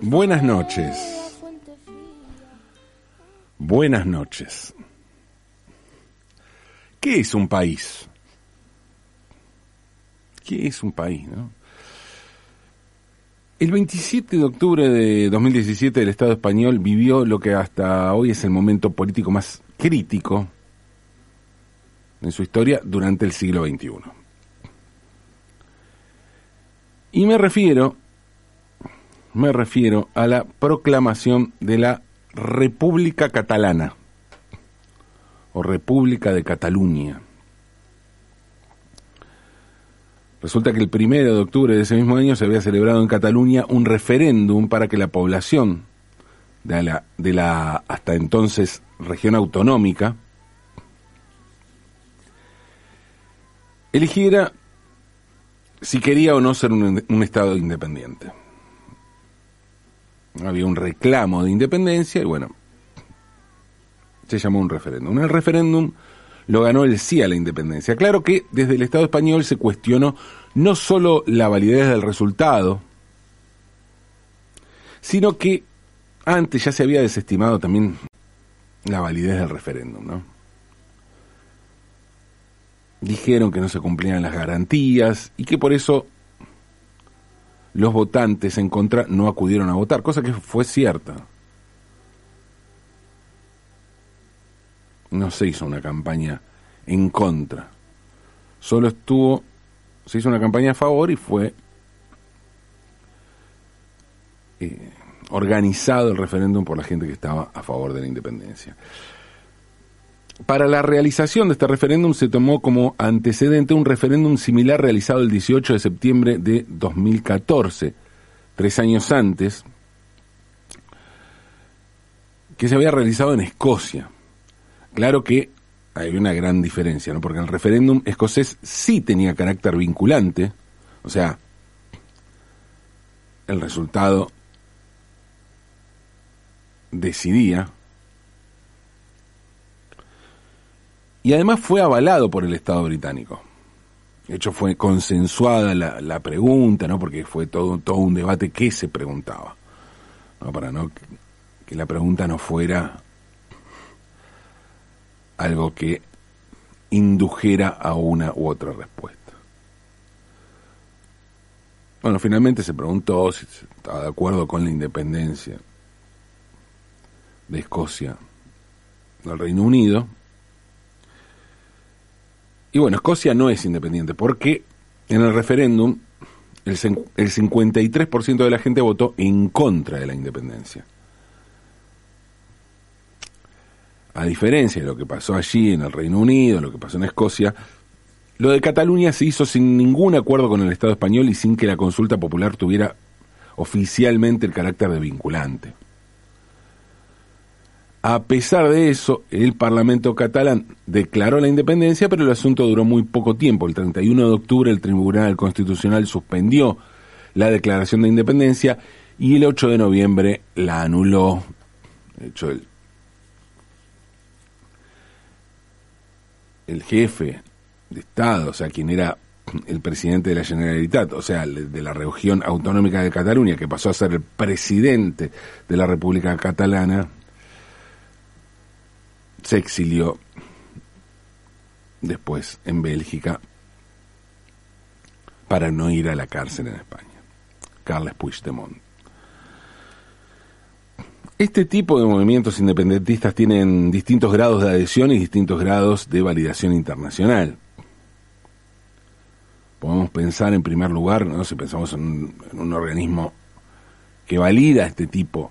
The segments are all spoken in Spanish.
Buenas noches. Buenas noches. ¿Qué es un país? ¿Qué es un país? El 27 de octubre de 2017 el Estado español vivió lo que hasta hoy es el momento político más crítico en su historia durante el siglo XXI. Y me refiero, me refiero a la proclamación de la República Catalana o República de Cataluña. Resulta que el primero de octubre de ese mismo año se había celebrado en Cataluña un referéndum para que la población de la, de la hasta entonces región autonómica eligiera si quería o no ser un, un Estado independiente. Había un reclamo de independencia y bueno, se llamó un referéndum. El referéndum lo ganó el sí a la independencia. Claro que desde el Estado español se cuestionó no solo la validez del resultado, sino que antes ya se había desestimado también la validez del referéndum, ¿no? Dijeron que no se cumplían las garantías y que por eso los votantes en contra no acudieron a votar, cosa que fue cierta. no se hizo una campaña en contra. Solo estuvo, se hizo una campaña a favor y fue eh, organizado el referéndum por la gente que estaba a favor de la independencia. Para la realización de este referéndum se tomó como antecedente un referéndum similar realizado el 18 de septiembre de 2014, tres años antes, que se había realizado en Escocia. Claro que hay una gran diferencia, ¿no? Porque el referéndum escocés sí tenía carácter vinculante, o sea, el resultado decidía. Y además fue avalado por el Estado británico. De hecho, fue consensuada la, la pregunta, ¿no? Porque fue todo, todo un debate que se preguntaba. ¿no? Para no que la pregunta no fuera algo que indujera a una u otra respuesta. Bueno, finalmente se preguntó si estaba de acuerdo con la independencia de Escocia del Reino Unido. Y bueno, Escocia no es independiente porque en el referéndum el, el 53% de la gente votó en contra de la independencia. A diferencia de lo que pasó allí en el Reino Unido, lo que pasó en Escocia, lo de Cataluña se hizo sin ningún acuerdo con el Estado español y sin que la consulta popular tuviera oficialmente el carácter de vinculante. A pesar de eso, el Parlamento catalán declaró la independencia, pero el asunto duró muy poco tiempo. El 31 de octubre el Tribunal Constitucional suspendió la declaración de independencia y el 8 de noviembre la anuló. De hecho, el el jefe de Estado, o sea, quien era el presidente de la Generalitat, o sea, de la región autonómica de Cataluña, que pasó a ser el presidente de la República Catalana, se exilió después en Bélgica para no ir a la cárcel en España. Carles Puigdemont. Este tipo de movimientos independentistas tienen distintos grados de adhesión y distintos grados de validación internacional. Podemos pensar en primer lugar, ¿no? si pensamos en un, organismo que valida este tipo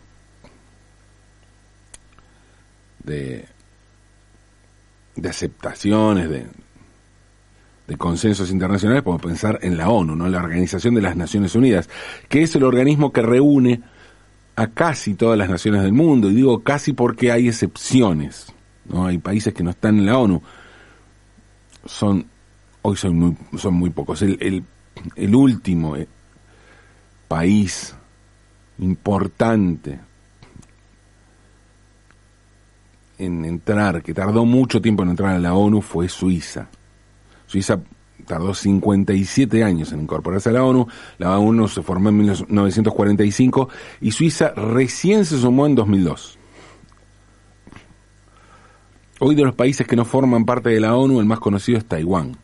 de, de aceptaciones, de, de consensos internacionales, podemos pensar en la ONU, ¿no? la Organización de las Naciones Unidas, que es el organismo que reúne a casi todas las naciones del mundo, y digo casi porque hay excepciones, ¿no? Hay países que no están en la ONU. Son, hoy son muy, son muy pocos. El, el, último eh, país importante en entrar, que tardó mucho tiempo en entrar a la ONU, fue Suiza. Suiza tardó 57 años en incorporarse a la ONU. La ONU se formó en 1945 y Suiza recién se sumó en 2002. Hoy de los países que no forman parte de la ONU, el más conocido es Taiwán.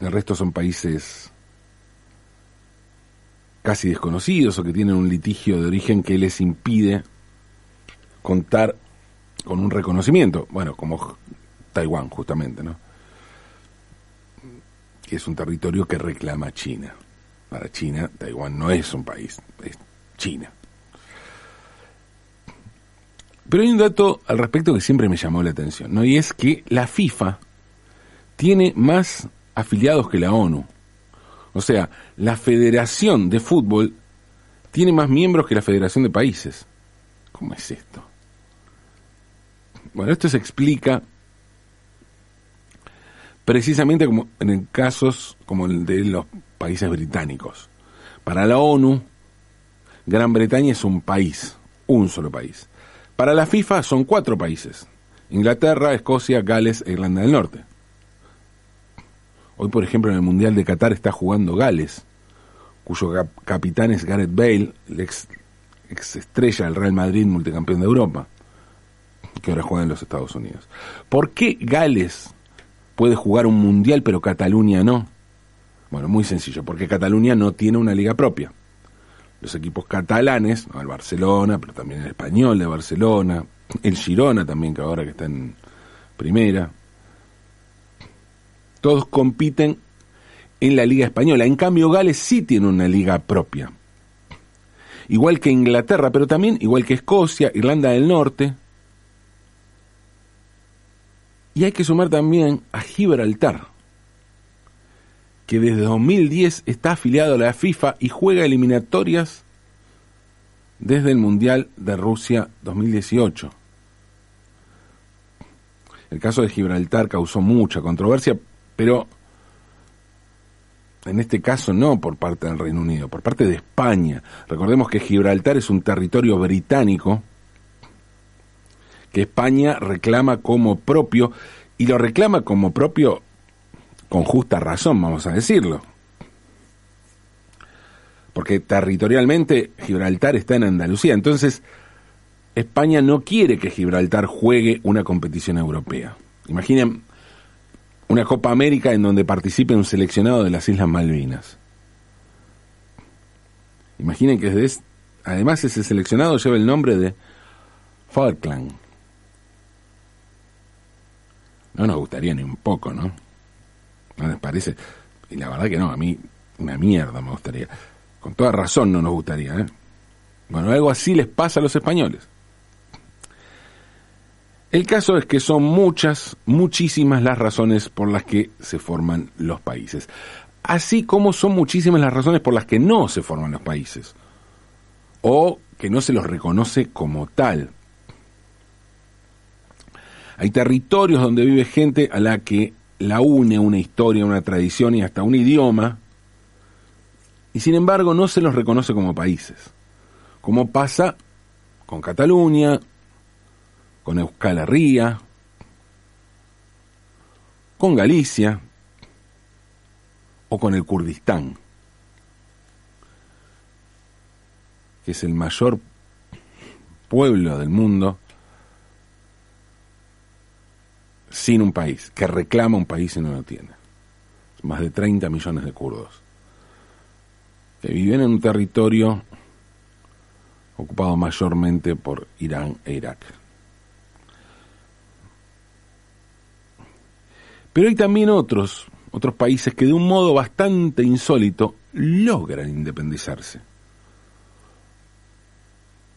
El resto son países casi desconocidos o que tienen un litigio de origen que les impide contar con un reconocimiento. Bueno, como Taiwán, justamente, ¿no? Que es un territorio que reclama China. Para China, Taiwán no es un país, es China. Pero hay un dato al respecto que siempre me llamó la atención, ¿no? Y es que la FIFA tiene más afiliados que la ONU. O sea, la Federación de Fútbol tiene más miembros que la Federación de Países. ¿Cómo es esto? Bueno, esto se explica precisamente como en casos como el de los países británicos. Para la ONU, Gran Bretaña es un país, un solo país. Para la FIFA son cuatro países. Inglaterra, Escocia, Gales e Irlanda del Norte. Hoy, por ejemplo, en el Mundial de Qatar está jugando Gales, cuyo capitán es Gareth Bale, el ex, ex estrella del Real Madrid, multicampeón de Europa, que ahora juega en los Estados Unidos. ¿Por qué Gales puede jugar un mundial, pero Cataluña no. Bueno, muy sencillo, porque Cataluña no tiene una liga propia. Los equipos catalanes, el Barcelona, pero también el Español de Barcelona, el Girona también, que ahora que está en primera, todos compiten en la liga española. En cambio, Gales sí tiene una liga propia. Igual que Inglaterra, pero también igual que Escocia, Irlanda del Norte, y hay que sumar también a Gibraltar, que desde 2010 está afiliado a la FIFA y juega eliminatorias desde el Mundial de Rusia 2018. El caso de Gibraltar causó mucha controversia, pero en este caso no por parte del Reino Unido, por parte de España. Recordemos que Gibraltar es un territorio británico que España reclama como propio y lo reclama como propio con justa razón, vamos a decirlo. Porque territorialmente Gibraltar está en Andalucía, entonces España no quiere que Gibraltar juegue una competición europea. Imaginen una Copa América en donde participe un seleccionado de las Islas Malvinas. Imaginen que además ese seleccionado lleva el nombre de Falkland. No nos gustaría ni un poco, ¿no? ¿No les parece? Y la verdad que no, a mí una mierda me gustaría. Con toda razón no nos gustaría, ¿eh? Bueno, algo así les pasa a los españoles. El caso es que son muchas, muchísimas las razones por las que se forman los países. Así como son muchísimas las razones por las que no se forman los países. O que no se los reconoce como tal. Hay territorios donde vive gente a la que la une una historia, una tradición y hasta un idioma, y sin embargo no se los reconoce como países, como pasa con Cataluña, con Euskal Herria, con Galicia o con el Kurdistán, que es el mayor pueblo del mundo sin un país, que reclama un país y no lo tiene. Más de 30 millones de kurdos, que viven en un territorio ocupado mayormente por Irán e Irak. Pero hay también otros, otros países que de un modo bastante insólito logran independizarse.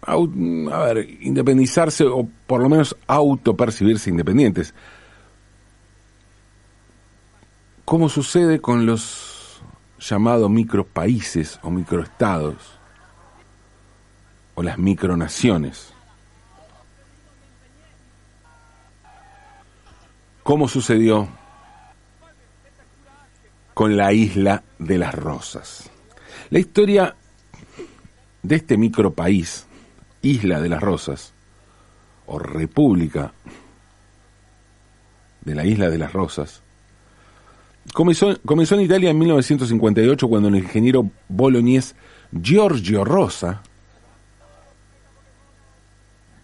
A ver, independizarse o por lo menos autopercibirse independientes como sucede con los llamados micropaíses o microestados o las micronaciones. ¿Cómo sucedió con la isla de las Rosas? La historia de este micropaís, Isla de las Rosas, o República de la Isla de las Rosas, Comenzó, en Italia en 1958 cuando el ingeniero bolognés Giorgio Rosa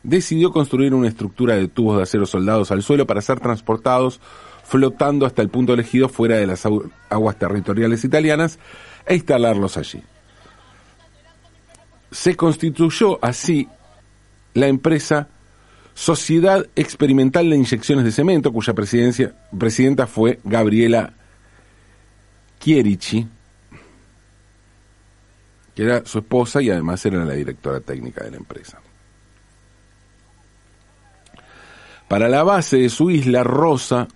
decidió construir una estructura de tubos de acero soldados al suelo para ser transportados flotando hasta el punto elegido fuera de las aguas territoriales italianas e instalarlos allí. Se constituyó así la empresa Sociedad Experimental de Inyecciones de Cemento, cuya presidencia, presidenta fue Gabriela Chierici, que era su esposa y además era la directora técnica de la empresa. Para la base de su isla, Rosa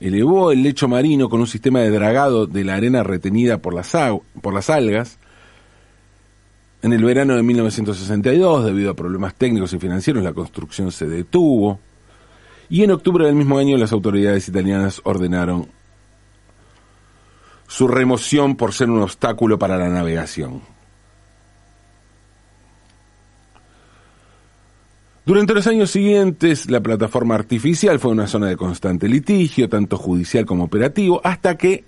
elevó el lecho marino con un sistema de dragado de la arena retenida por las, por las algas. En el verano de 1962, debido a problemas técnicos y financieros, la construcción se detuvo. Y en octubre del mismo año las autoridades italianas ordenaron su remoción por ser un obstáculo para la navegación. Durante los años siguientes, la plataforma artificial fue una zona de constante litigio, tanto judicial como operativo, hasta que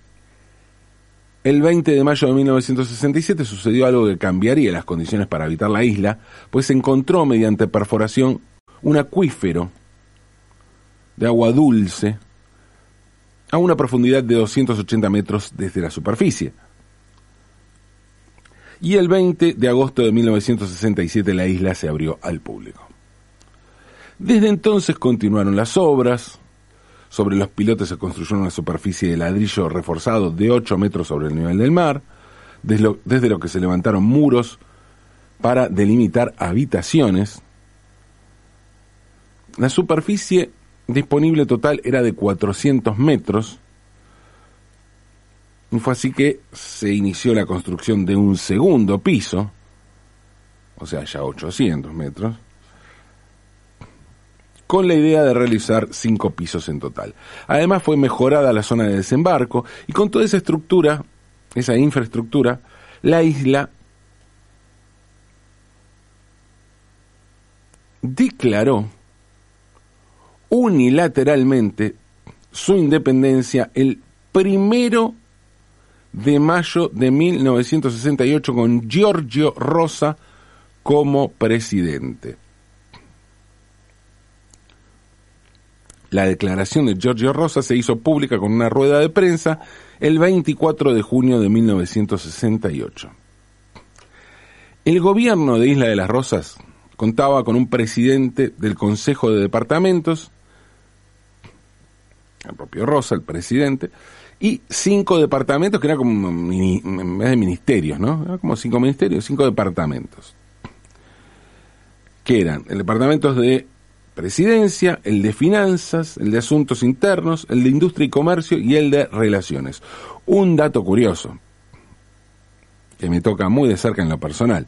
el 20 de mayo de 1967 sucedió algo que cambiaría las condiciones para habitar la isla, pues se encontró mediante perforación un acuífero de agua dulce a una profundidad de 280 metros desde la superficie. Y el 20 de agosto de 1967 la isla se abrió al público. Desde entonces continuaron las obras. Sobre los pilotes se construyó una superficie de ladrillo reforzado de 8 metros sobre el nivel del mar, desde lo, desde lo que se levantaron muros para delimitar habitaciones. La superficie disponible total era de 400 metros. Fue así que se inició la construcción de un segundo piso, o sea, ya 800 metros, con la idea de realizar cinco pisos en total. Además fue mejorada la zona de desembarco y con toda esa estructura, esa infraestructura, la isla declaró unilateralmente su independencia el primero de mayo de 1968 con Giorgio Rosa como presidente. La declaración de Giorgio Rosa se hizo pública con una rueda de prensa el 24 de junio de 1968. El gobierno de Isla de las Rosas contaba con un presidente del Consejo de Departamentos, el propio Rosa, el presidente, y cinco departamentos que eran como en vez de ministerios, ¿no? como cinco ministerios, cinco departamentos. Que eran el departamento de Presidencia, el de Finanzas, el de Asuntos Internos, el de Industria y Comercio y el de Relaciones. Un dato curioso, que me toca muy de cerca en lo personal.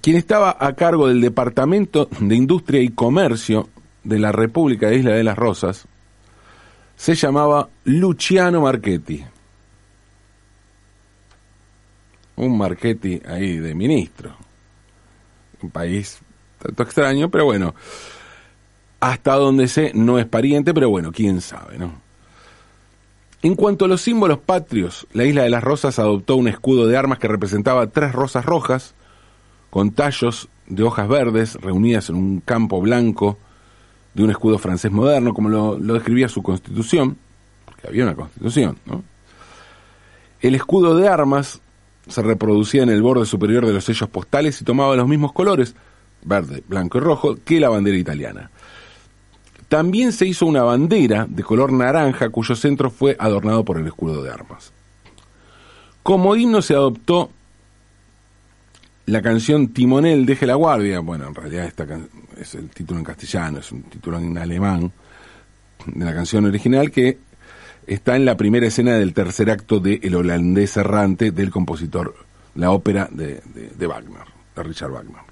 Quien estaba a cargo del Departamento de Industria y Comercio de la República de Isla de las Rosas se llamaba Luciano Marchetti. Un Marchetti ahí de ministro. Un país tanto extraño, pero bueno hasta donde sé no es pariente, pero bueno, quién sabe, ¿no? En cuanto a los símbolos patrios, la isla de las Rosas adoptó un escudo de armas que representaba tres rosas rojas con tallos de hojas verdes reunidas en un campo blanco de un escudo francés moderno, como lo, lo describía su constitución, porque había una constitución, ¿no? El escudo de armas se reproducía en el borde superior de los sellos postales y tomaba los mismos colores, verde, blanco y rojo, que la bandera italiana. También se hizo una bandera de color naranja cuyo centro fue adornado por el escudo de armas. Como himno se adoptó la canción Timonel deje la guardia. Bueno, en realidad esta es el título en castellano, es un título en alemán de la canción original que está en la primera escena del tercer acto de El holandés errante del compositor, la ópera de, de Wagner, de Richard Wagner.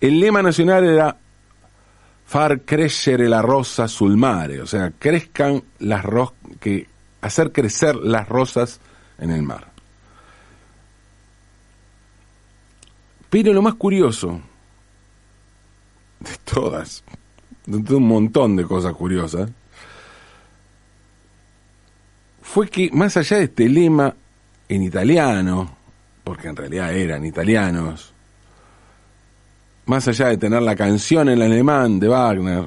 El lema nacional era far crescere la rosa sul mare, o sea, crezcan las rosas, que hacer crecer las rosas en el mar. Pero lo más curioso de todas, de un montón de cosas curiosas, fue que más allá de este lema en italiano, porque en realidad eran italianos, más allá de tener la canción en alemán de Wagner,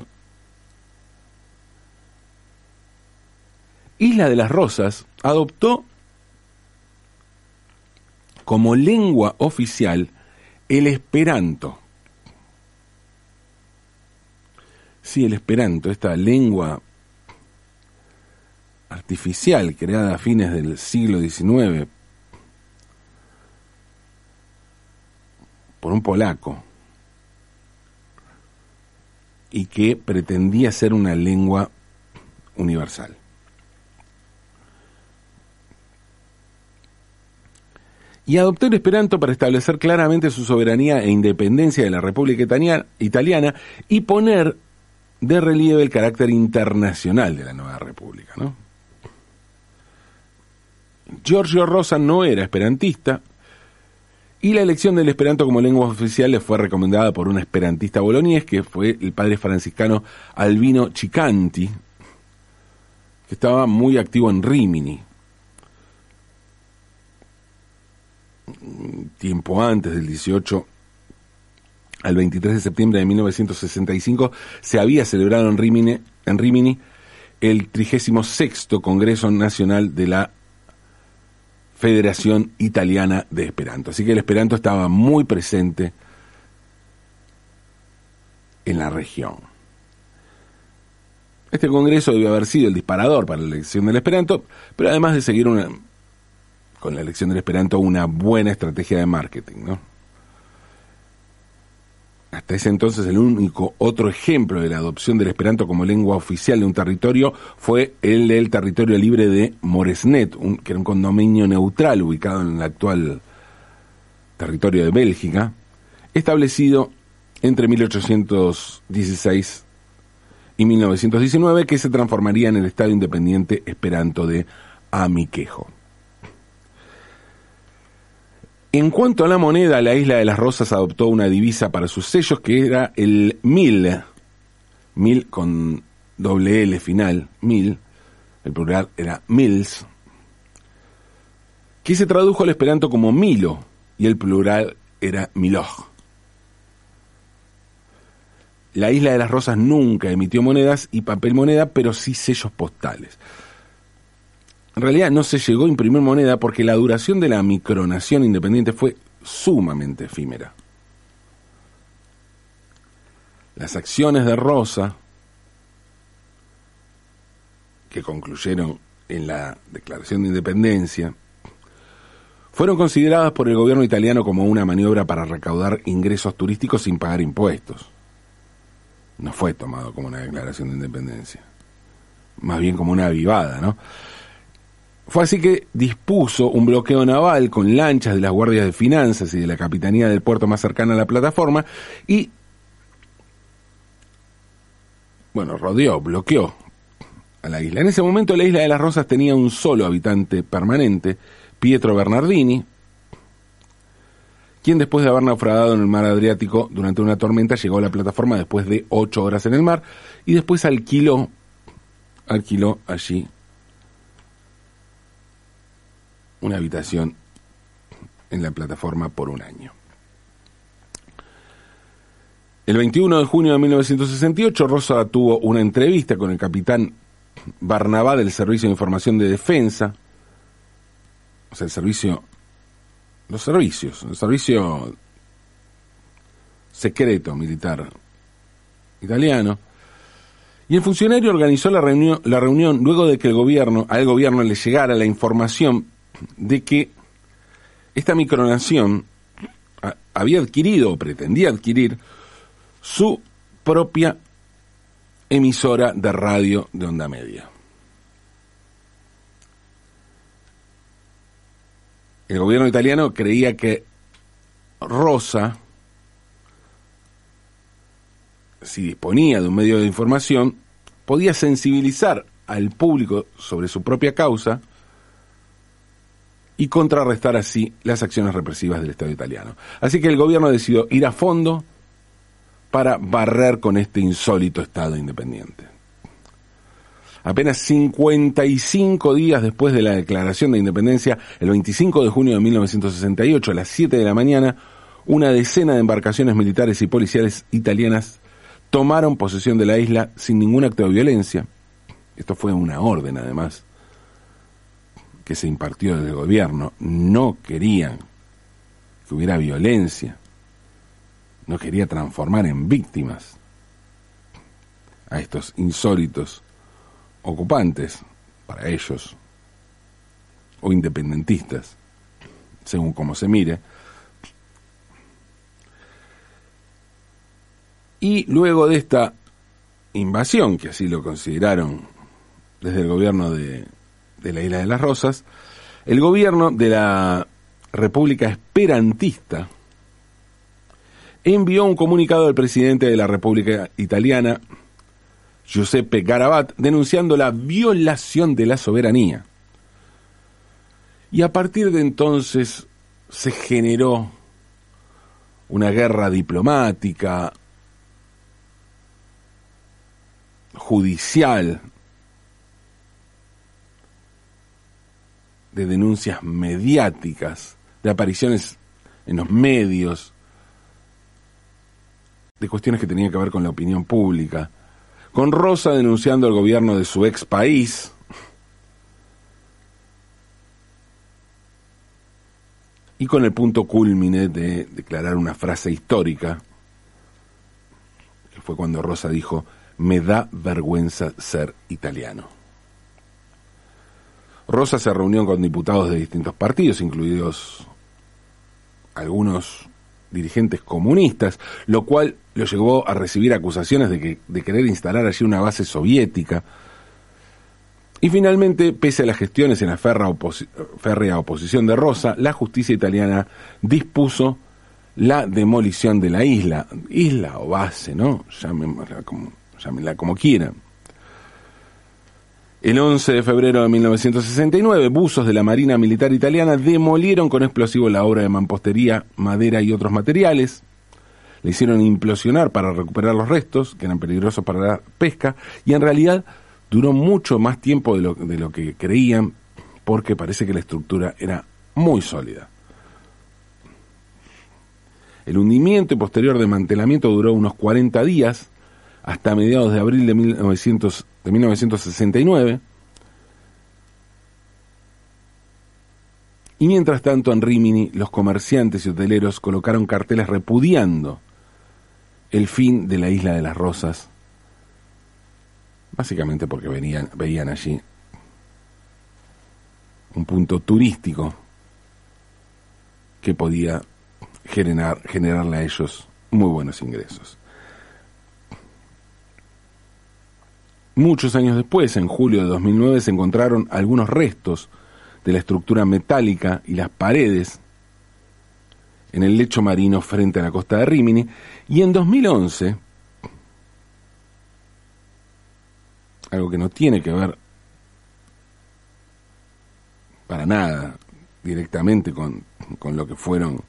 Isla de las Rosas adoptó como lengua oficial el esperanto. Sí, el esperanto, esta lengua artificial creada a fines del siglo XIX por un polaco y que pretendía ser una lengua universal. Y adoptó el esperanto para establecer claramente su soberanía e independencia de la República Italiana y poner de relieve el carácter internacional de la nueva república. ¿no? Giorgio Rosa no era esperantista, y la elección del esperanto como lengua oficial le fue recomendada por un esperantista boloñés, que fue el padre franciscano Albino Chicanti, que estaba muy activo en Rimini. Tiempo antes del 18 al 23 de septiembre de 1965 se había celebrado en Rimini, en Rimini el 36 Congreso Nacional de la Federación Italiana de Esperanto. Así que el Esperanto estaba muy presente en la región. Este congreso debió haber sido el disparador para la elección del Esperanto, pero además de seguir una, con la elección del Esperanto una buena estrategia de marketing, ¿no? Hasta ese entonces el único otro ejemplo de la adopción del esperanto como lengua oficial de un territorio fue el del territorio libre de Moresnet, que era un condominio neutral ubicado en el actual territorio de Bélgica, establecido entre 1816 y 1919, que se transformaría en el Estado Independiente Esperanto de Amiquejo. En cuanto a la moneda, la isla de las Rosas adoptó una divisa para sus sellos que era el mil, mil con doble L final, mil, el plural era mils, que se tradujo al esperanto como milo y el plural era miloj. La isla de las Rosas nunca emitió monedas y papel moneda, pero sí sellos postales. En realidad no se llegó a imprimir moneda porque la duración de la micronación independiente fue sumamente efímera. Las acciones de Rosa, que concluyeron en la Declaración de Independencia, fueron consideradas por el gobierno italiano como una maniobra para recaudar ingresos turísticos sin pagar impuestos. No fue tomado como una declaración de independencia, más bien como una avivada, ¿no? Fue así que dispuso un bloqueo naval con lanchas de las guardias de finanzas y de la capitanía del puerto más cercano a la plataforma y, bueno, rodeó, bloqueó a la isla. En ese momento la isla de las Rosas tenía un solo habitante permanente, Pietro Bernardini, quien después de haber naufragado en el mar Adriático durante una tormenta llegó a la plataforma después de ocho horas en el mar y después alquiló, alquiló allí una habitación en la plataforma por un año. El 21 de junio de 1968, Rosa tuvo una entrevista con el capitán Barnabá del Servicio de Información de Defensa, o sea, el servicio, los servicios, el servicio secreto militar italiano, y el funcionario organizó la reunión, la reunión luego de que el gobierno, al gobierno le llegara la información de que esta micronación había adquirido o pretendía adquirir su propia emisora de radio de onda media. El gobierno italiano creía que Rosa, si disponía de un medio de información, podía sensibilizar al público sobre su propia causa y contrarrestar así las acciones represivas del Estado italiano. Así que el gobierno decidió ir a fondo para barrer con este insólito Estado independiente. Apenas 55 días después de la declaración de independencia, el 25 de junio de 1968, a las 7 de la mañana, una decena de embarcaciones militares y policiales italianas tomaron posesión de la isla sin ningún acto de violencia. Esto fue una orden, además, que se impartió desde el gobierno. No querían que hubiera violencia. No quería transformar en víctimas a estos insólitos ocupantes, para ellos, o independentistas, según como se mire. Y luego de esta invasión, que así lo consideraron desde el gobierno de, de la Isla de las Rosas, el gobierno de la República Esperantista envió un comunicado al presidente de la República Italiana, Giuseppe Garabat, denunciando la violación de la soberanía. Y a partir de entonces se generó una guerra diplomática, judicial, de denuncias mediáticas, de apariciones en los medios, de cuestiones que tenían que ver con la opinión pública, con Rosa denunciando al gobierno de su ex país, y con el punto culmine de declarar una frase histórica, que fue cuando Rosa dijo, me da vergüenza ser italiano. Rosa se reunió con diputados de distintos partidos, incluidos algunos dirigentes comunistas, lo cual lo llevó a recibir acusaciones de, que, de querer instalar allí una base soviética. Y finalmente, pese a las gestiones en la férrea oposición de Rosa, la justicia italiana dispuso la demolición de la isla, isla o base, ¿no? Llámenla como, llámenla como quieran. El 11 de febrero de 1969, buzos de la Marina Militar Italiana demolieron con explosivo la obra de mampostería, madera y otros materiales. Le hicieron implosionar para recuperar los restos, que eran peligrosos para la pesca, y en realidad duró mucho más tiempo de lo, de lo que creían, porque parece que la estructura era muy sólida. El hundimiento y posterior desmantelamiento duró unos 40 días, hasta mediados de abril de 1900 de 1969. Y mientras tanto en Rimini los comerciantes y hoteleros colocaron carteles repudiando el fin de la isla de las Rosas, básicamente porque venían, veían allí un punto turístico que podía generar, generarle a ellos muy buenos ingresos. Muchos años después, en julio de 2009, se encontraron algunos restos de la estructura metálica y las paredes en el lecho marino frente a la costa de Rimini. Y en 2011, algo que no tiene que ver para nada directamente con, con lo que fueron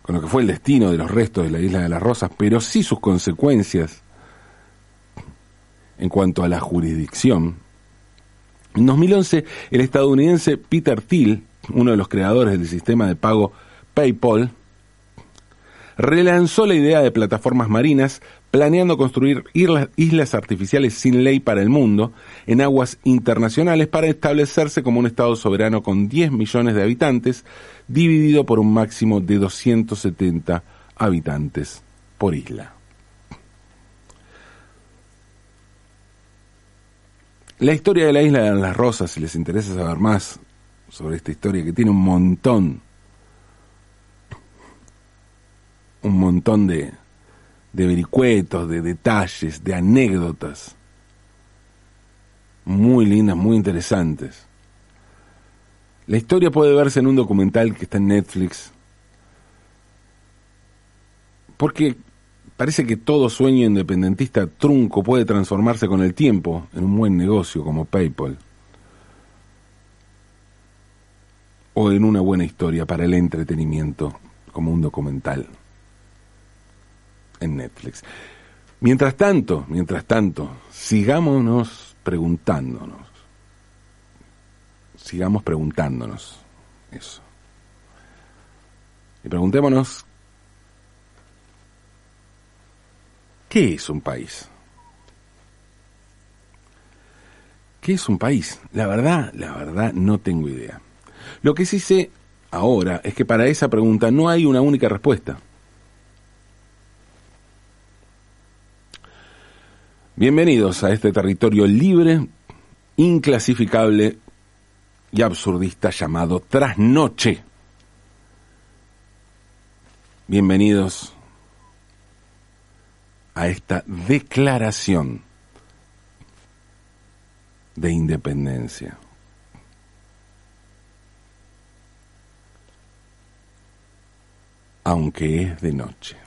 con lo que fue el destino de los restos de la isla de las Rosas, pero sí sus consecuencias en cuanto a la jurisdicción. En 2011, el estadounidense Peter Thiel, uno de los creadores del sistema de pago PayPal, relanzó la idea de plataformas marinas planeando construir islas artificiales sin ley para el mundo en aguas internacionales para establecerse como un Estado soberano con 10 millones de habitantes, dividido por un máximo de 270 habitantes por isla. La historia de la isla de las Rosas, si les interesa saber más sobre esta historia que tiene un montón, un montón de, de vericuetos, de detalles, de anécdotas, muy lindas, muy interesantes. La historia puede verse en un documental que está en Netflix, porque parece que todo sueño independentista trunco puede transformarse con el tiempo en un buen negocio como PayPal. O en una buena historia para el entretenimiento como un documental en Netflix. Mientras tanto, mientras tanto, sigámonos preguntándonos. Sigamos preguntándonos eso. Y preguntémonos, ¿qué es un país? ¿Qué es un país? La verdad, la verdad no tengo idea. Lo que sí sé ahora es que para esa pregunta no hay una única respuesta. Bienvenidos a este territorio libre, inclasificable y absurdista llamado Trasnoche. Bienvenidos a esta declaración de independencia. Aunque es de noche.